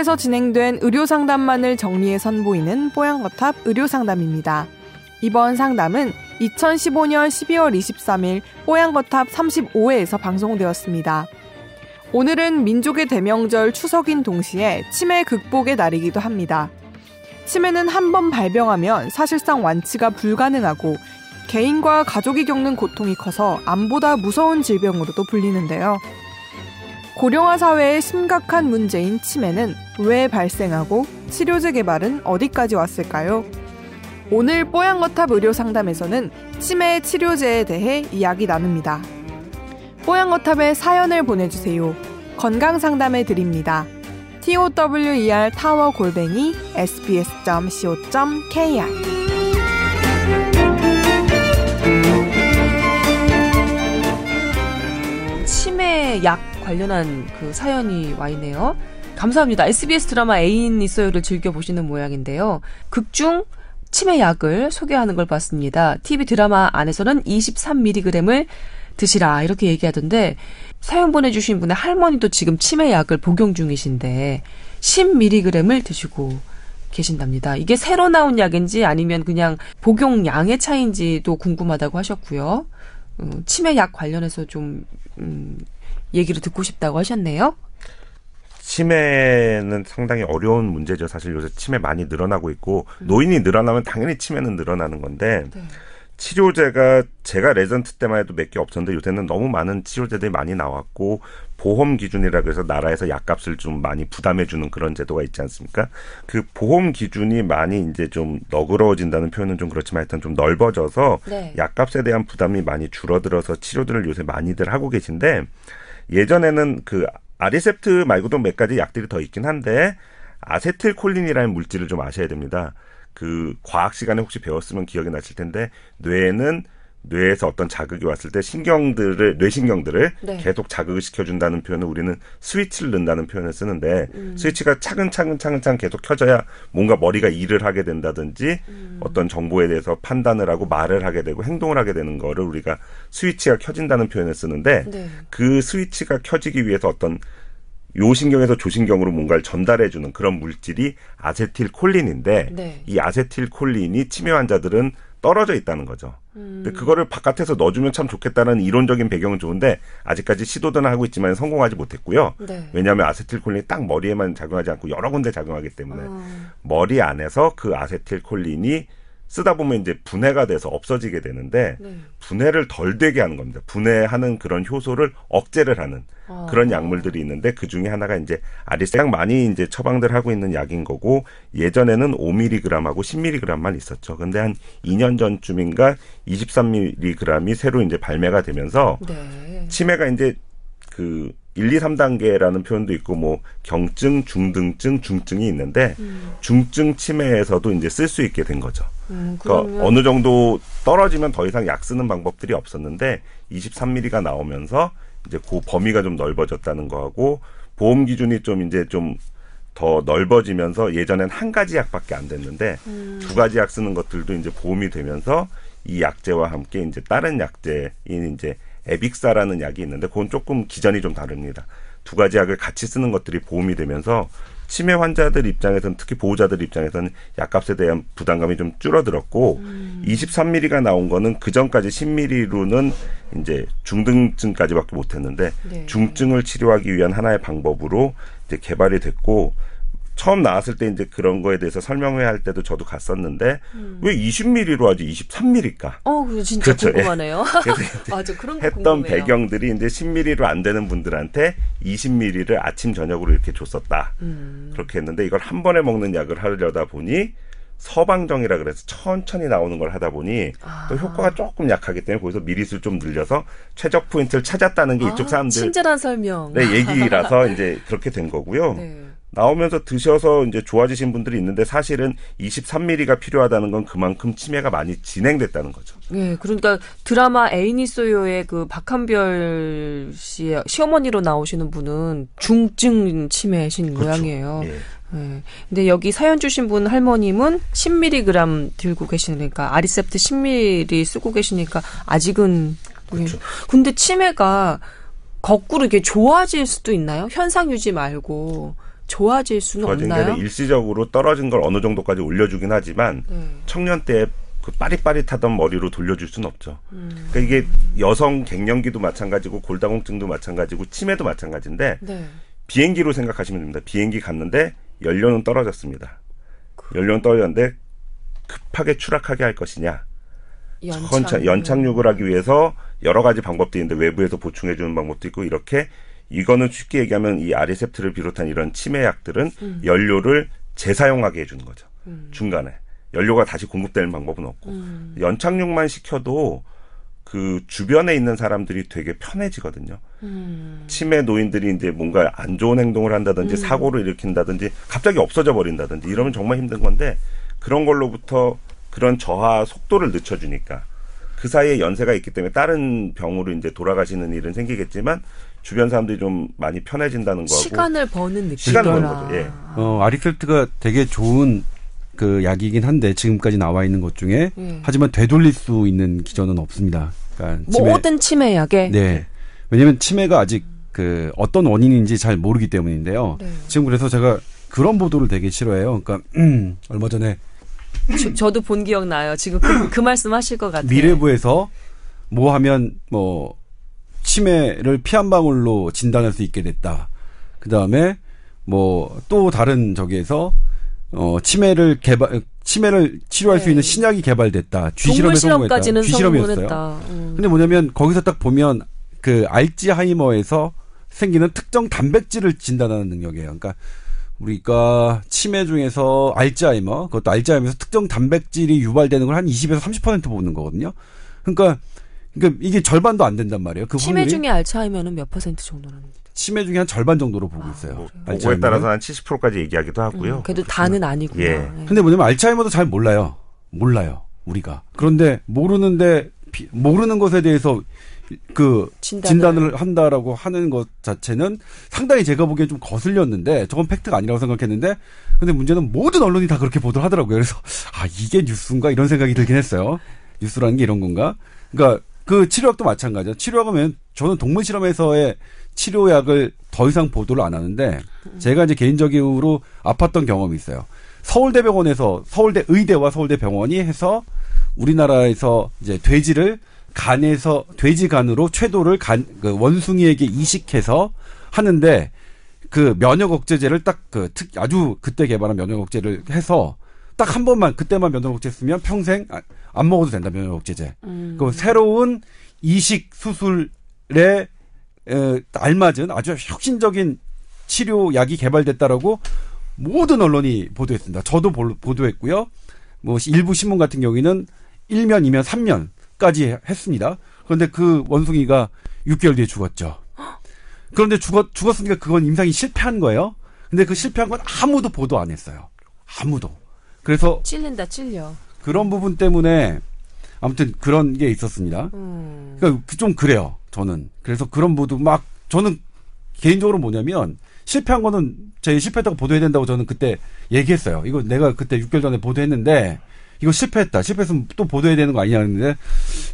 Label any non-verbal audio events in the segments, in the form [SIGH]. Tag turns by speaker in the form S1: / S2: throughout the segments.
S1: 뽀양거탑에서 진행된 의료 상담만을 정리해 선보이는 뽀양거탑 의료 상담입니다. 이번 상담은 2015년 12월 23일 뽀양거탑 35회에서 방송되었습니다. 오늘은 민족의 대명절 추석인 동시에 치매 극복의 날이기도 합니다. 치매는 한 번 발병하면 사실상 완치가 불가능하고 개인과 가족이 겪는 고통이 커서 암보다 무서운 질병으로도 불리는데요. 고령화 사회의 심각한 문제인 치매는 왜 발생하고 치료제 개발은 어디까지 왔을까요? 오늘 뽀양거탑 의료 상담에서는 치매 치료제에 대해 이야기 나눕니다. 뽀양거탑에 사연을 보내주세요. 건강 상담해 드립니다. tower 타워 골뱅이 sbs.co.kr
S2: 치매 약 관련한 그 사연이 와 있네요. 감사합니다. SBS 드라마 애인 있어요를 즐겨 보시는 모양인데요. 극중 치매 약을 소개하는 걸 봤습니다. TV 드라마 안에서는 23mg을 드시라 이렇게 얘기하던데 사연 보내주신 분의 할머니도 지금 치매 약을 복용 중이신데 10mg을 드시고 계신답니다. 이게 새로 나온 약인지 아니면 그냥 복용량의 차이인지도 궁금하다고 하셨고요. 어, 치매 약 관련해서 좀 음, 얘기를 듣고 싶다고 하셨네요.
S3: 치매는 상당히 어려운 문제죠. 사실 요새 치매 많이 늘어나고 있고 노인이 늘어나면 당연히 치매는 늘어나는 건데 네. 치료제가 제가 레전트 때만 해도 몇 개 없었는데 요새는 너무 많은 치료제들이 많이 나왔고 보험 기준이라 그래서 나라에서 약값을 좀 많이 부담해 주는 그런 제도가 있지 않습니까? 그 보험 기준이 많이 이제 좀 너그러워진다는 표현은 좀 그렇지만 하여튼 좀 넓어져서 네. 약값에 대한 부담이 많이 줄어들어서 치료들을 요새 많이들 하고 계신데 예전에는 그 아리셉트 말고도 몇 가지 약들이 더 있긴 한데 아세틸콜린이라는 물질을 좀 아셔야 됩니다. 그 과학 시간에 혹시 배웠으면 기억이 나실 텐데 뇌는 뇌에서 어떤 자극이 왔을 때 신경들을 뇌신경들을 네. 계속 자극을 시켜준다는 표현을 우리는 스위치를 넣는다는 표현을 쓰는데 음. 스위치가 차근차근 차근차근 계속 켜져야 뭔가 머리가 일을 하게 된다든지 음. 어떤 정보에 대해서 판단을 하고 말을 하게 되고 행동을 하게 되는 거를 우리가 스위치가 켜진다는 표현을 쓰는데 네. 그 스위치가 켜지기 위해서 어떤 요신경에서 조신경으로 뭔가를 전달해 주는 그런 물질이 아세틸콜린인데 네. 이 아세틸콜린이 치매 환자들은 떨어져 있다는 거죠. 음. 근데 그거를 바깥에서 넣어주면 참 좋겠다는 이론적인 배경은 좋은데 아직까지 시도는 하고 있지만 성공하지 못했고요. 네. 왜냐하면 아세틸콜린이 딱 머리에만 작용하지 않고 여러 군데 작용하기 때문에 어. 머리 안에서 그 아세틸콜린이 쓰다 보면 이제 분해가 돼서 없어지게 되는데 네. 분해를 덜 되게 하는 겁니다. 분해하는 그런 효소를 억제를 하는 아. 그런 약물들이 있는데 그 중에 하나가 이제 아리스약 많이 이제 처방들 하고 있는 약인 거고 예전에는 5mg하고 10mg만 있었죠. 근데 한 2년 전쯤인가 23mg이 새로 이제 발매가 되면서 네. 치매가 이제 그 1, 2, 3단계라는 표현도 있고 뭐 경증, 중등증, 중증이 있는데 음. 중증 치매에서도 이제 쓸 수 있게 된 거죠. 음, 그러니까 어느 정도 떨어지면 더 이상 약 쓰는 방법들이 없었는데 23mm가 나오면서 이제 그 범위가 좀 넓어졌다는 거하고 보험 기준이 좀 이제 좀 더 넓어지면서 예전엔 한 가지 약밖에 안 됐는데 음. 두 가지 약 쓰는 것들도 이제 보험이 되면서 이 약제와 함께 이제 다른 약제인 이제 에빅사라는 약이 있는데 그건 조금 기전이 좀 다릅니다. 두 가지 약을 같이 쓰는 것들이 보험이 되면서 치매 환자들 입장에서는 특히 보호자들 입장에서는 약값에 대한 부담감이 좀 줄어들었고 음. 23mm가 나온 거는 그 전까지 10mm로는 이제 중등증까지밖에 못했는데 네. 중증을 치료하기 위한 하나의 방법으로 이제 개발이 됐고 처음 나왔을 때 이제 그런 거에 대해서 설명회 할 때도 저도 갔었는데 음. 왜 20mm로 하지 23mm일까?
S2: 어, 진짜 그렇죠. 예. 궁금하네요. [LAUGHS] [LAUGHS]
S3: 맞아, 그런 했던 궁금해요. 배경들이 이제 10mm로 안 되는 분들한테 20mm를 아침 저녁으로 이렇게 줬었다. 음. 그렇게 했는데 이걸 한 번에 먹는 약을 하려다 보니 서방정이라 그래서 천천히 나오는 걸 하다 보니 아. 또 효과가 조금 약하기 때문에 거기서 미리수를 좀 늘려서 최적 포인트를 찾았다는 게 아, 이쪽 사람들
S2: 친절한 설명.
S3: 네, 얘기라서 [LAUGHS] 이제 그렇게 된 거고요. 네. 나오면서 드셔서 이제 좋아지신 분들이 있는데 사실은 23mm가 필요하다는 건 그만큼 치매가 많이 진행됐다는 거죠.
S2: 예, 그러니까 드라마 에이니 소요의 그 박한별 씨의 시어머니로 나오시는 분은 중증 치매신 그렇죠. 모양이에요. 예. 네. 근데 여기 사연 주신 분 할머님은 10mg 들고 계시니까 아리셉트 10ml 쓰고 계시니까 아직은 그렇죠. 예. 근데 치매가 거꾸로 이게 좋아질 수도 있나요? 현상 유지 말고 좋아질 수는
S3: 좋아진 게
S2: 없나요?
S3: 일시적으로 떨어진 걸 어느 정도까지 올려주긴 하지만
S2: 네.
S3: 청년 때그 빠릿빠릿하던 머리로 돌려줄 수는 없죠.
S2: 음.
S3: 그러니까 이게 여성 갱년기도 마찬가지고 골다공증도 마찬가지고 치매도 마찬가지인데
S2: 네.
S3: 비행기로 생각하시면 됩니다. 비행기 갔는데 연료는 떨어졌습니다. 연료는 떨어졌는데 급하게 추락하게 할 것이냐. 연착, 연착륙을 하기 위해서 여러 가지 방법도 있는데 외부에서 보충해 주는 방법도 있고 이렇게 이거는 쉽게 얘기하면 이 아리셉트를 비롯한 이런 치매약들은
S2: 음.
S3: 연료를 재사용하게 해주는 거죠. 중간에 연료가 다시 공급되는 방법은 없고
S2: 음.
S3: 연착륙만 시켜도 그 주변에 있는 사람들이 되게 편해지거든요.
S2: 음.
S3: 치매 노인들이 이제 뭔가 안 좋은 행동을 한다든지 사고를 일으킨다든지 갑자기 없어져 버린다든지 이러면 정말 힘든 건데 그런 걸로부터 그런 저하 속도를 늦춰주니까 그 사이에 연세가 있기 때문에 다른 병으로 이제 돌아가시는 일은 생기겠지만 주변 사람들이 좀 많이 편해진다는 거하고
S2: 시간을 버는 느낌.
S3: 시간을 버는 거죠. 예.
S4: 어, 아리셀트가 되게 좋은 그 약이긴 한데 지금까지 나와 있는 것 중에
S2: 예.
S4: 하지만 되돌릴 수 있는 기전은 없습니다. 그러니까 치매-
S2: 모든 치매약에
S4: 네. 왜냐면 치매가 아직 그 어떤 원인인지 잘 모르기 때문인데요.
S2: 네.
S4: 지금 그래서 제가 그런 보도를 되게 싫어해요. 그러니까 음, 얼마 전에
S2: 저, 저도 본 기억 나요. 지금 그, 그 말씀 하실 것 같아요.
S4: 미래부에서 뭐 하면 뭐 치매를 피 한 방울로 진단할 수 있게 됐다. 그 다음에 뭐 또 다른 저기에서 어 치매를 개발 치매를 치료할 수
S2: 네.
S4: 있는 신약이 개발됐다. 쥐실험에 성공했다. 쥐실험이었어요.
S2: 음.
S4: 근데 뭐냐면 거기서 딱 보면 그 알츠하이머에서 생기는 특정 단백질을 진단하는 능력이에요. 그러니까 우리가 치매 중에서 알츠하이머, 그것도 알츠하이머에서 특정 단백질이 유발되는 걸 한 20에서 30% 보는 거거든요. 그러니까 그러니까 이게 절반도 안 된단 말이에요. 그
S2: 치매
S4: 확률이
S2: 중에 알츠하이머는 몇 퍼센트 정도는?
S4: 치매 중에 한 절반 정도로 보고 있어요.
S3: 뭐
S4: 알츠하이머는.
S3: 보고에 따라서 한 70%까지 얘기하기도 하고요.
S2: 음, 그래도 다는 아니구나.
S3: 예.
S2: 예.
S4: 근데 뭐냐면 알츠하이머도 잘 몰라요. 몰라요. 우리가. 그런데 모르는데 비- 모르는 것에 대해서 그
S2: 진단을.
S4: 진단을 한다라고 하는 것 자체는 상당히 제가 보기엔 좀 거슬렸는데 저건 팩트가 아니라고 생각했는데 근데 문제는 모든 언론이 다 그렇게 보도를 하더라고요. 그래서 아 이게 뉴스인가 이런 생각이 들긴 했어요. 뉴스라는 게 이런 건가? 그러니까 그 치료약도 마찬가지죠. 치료약은 저는 동물 실험에서의 치료약을 더 이상 보도를 안 하는데 제가 이제 개인적으로 아팠던 경험이 있어요. 서울대병원에서 서울대 의대와 서울대병원이 해서 우리나라에서 이제 돼지를 간에서 돼지 간으로 최도를 간 그 원숭이에게 이식해서 하는데 그 면역 억제제를 딱 그 특 아주 그때 개발한 면역 억제를 해서 딱 한 번만 그때만 면역 억제 쓰면 평생 아- 안 먹어도 된다 면역 억제제.
S2: 음.
S4: 그 새로운 이식 수술에 에, 알맞은 아주 혁신적인 치료약이 개발됐다라고 모든 언론이 보도했습니다. 저도 볼- 보도했고요. 뭐 일부 신문 같은 경우에는 1면, 2면, 3면까지 했습니다. 그런데 그 원숭이가 6개월 뒤에 죽었죠. 그런데 죽었 죽었으니까 그건 임상이 실패한 거예요. 근데 그 실패한 건 아무도 보도 안 했어요. 아무도. 그래서
S2: 찔린다, 찔려.
S4: 그런 부분 때문에 아무튼 그런 게 있었습니다.
S2: 음.
S4: 그러니까 그좀 그래요. 저는 그래서 그런 보도 막 저는 개인적으로 뭐냐면 실패한 거는 제 실패했다고 보도해야 된다고 저는 그때 얘기했어요. 이거 내가 그때 6개월 전에 보도했는데 이거 실패했다. 실패했으면 또 보도해야 되는 거 아니냐 했는데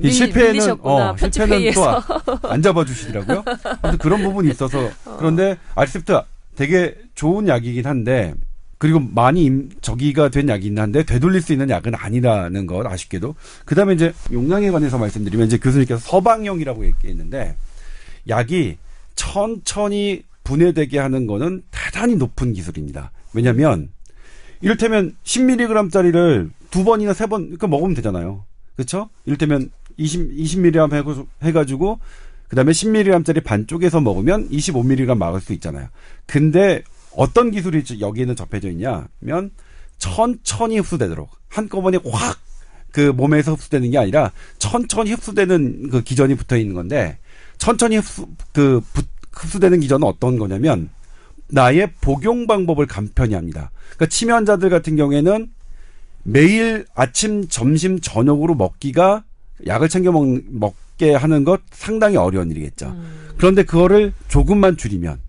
S4: 이
S2: 밀-
S4: 실패는 어 실패는
S2: 편집회의에서.
S4: 또안 잡아주시더라고요. 아무튼 그런 부분이 있어서 [LAUGHS] 그런데 아리셉트 되게 좋은 약이긴 한데 그리고 많이 임- 저기가 된 약이긴 한데 되돌릴 수 있는 약은 아니라는 것 아쉽게도 그다음에 이제 용량에 관해서 말씀드리면 이제 교수님께서 서방용이라고 얘기했는데 약이 천천히 분해되게 하는 거는 대단히 높은 기술입니다. 왜냐하면 이를테면 10mg짜리를 두 번이나 세 번그 먹으면 되잖아요. 그렇죠? 이를테면 20 20mg 해고- 해가지고 그다음에 10mg짜리 반쪽에서 먹으면 25mg 막을 수 있잖아요. 근데 어떤 기술이 여기에는 접해져 있냐면 천천히 흡수되도록 한꺼번에 확 그 몸에서 흡수되는 게 아니라 천천히 흡수되는 그 기전이 붙어 있는 건데 천천히 흡수 그 부- 흡수되는 기전은 어떤 거냐면 나의 복용 방법을 간편히 합니다. 그러니까 치매 환자들 같은 경우에는 매일 아침, 점심, 저녁으로 먹기가 약을 챙겨 먹, 먹게 하는 것 상당히 어려운 일이겠죠.
S2: 음.
S4: 그런데 그거를 조금만 줄이면
S2: 음.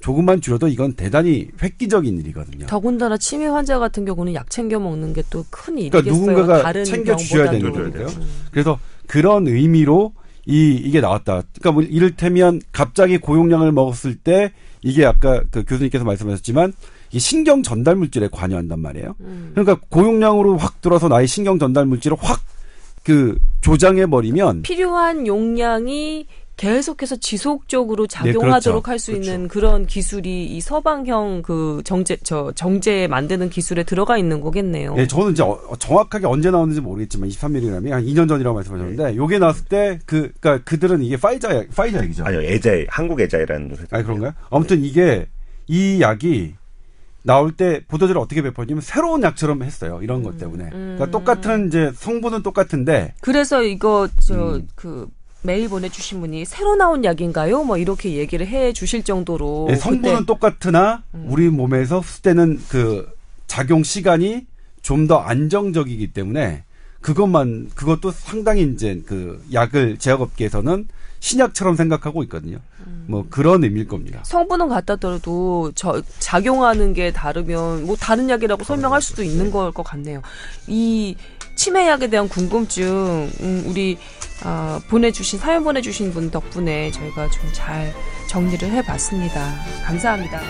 S4: 조금만 줄여도 이건 대단히 획기적인 일이거든요.
S2: 더군다나 치매 환자 같은 경우는 약 챙겨 먹는 게 또큰
S4: 그러니까
S2: 일이겠어요.
S4: 누군가가
S2: 다른
S4: 챙겨 주셔야. 되는 거니까요.
S2: 음.
S4: 그래서 그런 의미로 이 이게 나왔다. 그러니까 뭐 이를테면 갑자기 고용량을 먹었을 때 이게 아까 그 교수님께서 말씀하셨지만 이 신경 전달 물질에 관여한단 말이에요.
S2: 음.
S4: 그러니까 고용량으로 확 들어서 나의 신경 전달 물질을 확 그 조장해 버리면
S2: 필요한 용량이 계속해서 지속적으로 작용하도록
S4: 네, 그렇죠.
S2: 할수
S4: 그렇죠.
S2: 있는 그런 기술이 이 서방형 그 정제 저 정제 만드는 기술에 들어가 있는 거겠네요.
S4: 예, 저는 이제 어- 정확하게 언제 나왔는지 모르겠지만 23mg이 한 2년 전이라고 말씀하셨는데 요게 나왔을 때 그 그러니까 그들은 이게 파이자 약, 파이자 약이죠.
S3: 아니요, 에자이, 한국 에자이라는 회사.
S4: 아니 그런가요? 아무튼 이게 이 약이 나올 때 보도자를 어떻게 배포했냐면 새로운 약처럼 했어요. 이런 것 때문에. 그러니까 똑같은 이제 성분은 똑같은데
S2: 그래서 이거 저
S4: 음.
S2: 그 메일 보내주신 분이 새로 나온 약인가요? 뭐 이렇게 얘기를 해 주실 정도로
S4: 예, 성분은
S2: 그때
S4: 똑같으나 우리 몸에서 흡수되는 그 작용 시간이 좀 더 안정적이기 때문에 그것만 그것도 상당히 이제 그 약을 제약업계에서는 신약처럼 생각하고 있거든요. 뭐 그런 의미일 겁니다.
S2: 성분은 같다더라도 저 작용하는 게 다르면 뭐 다른 약이라고 설명할 수도 있는 걸것 같네요. 이 치매약에 대한 궁금증 음, 우리 아, 보내주신 사연 보내주신 분 덕분에 저희가 좀 잘 정리를 해봤습니다. 감사합니다.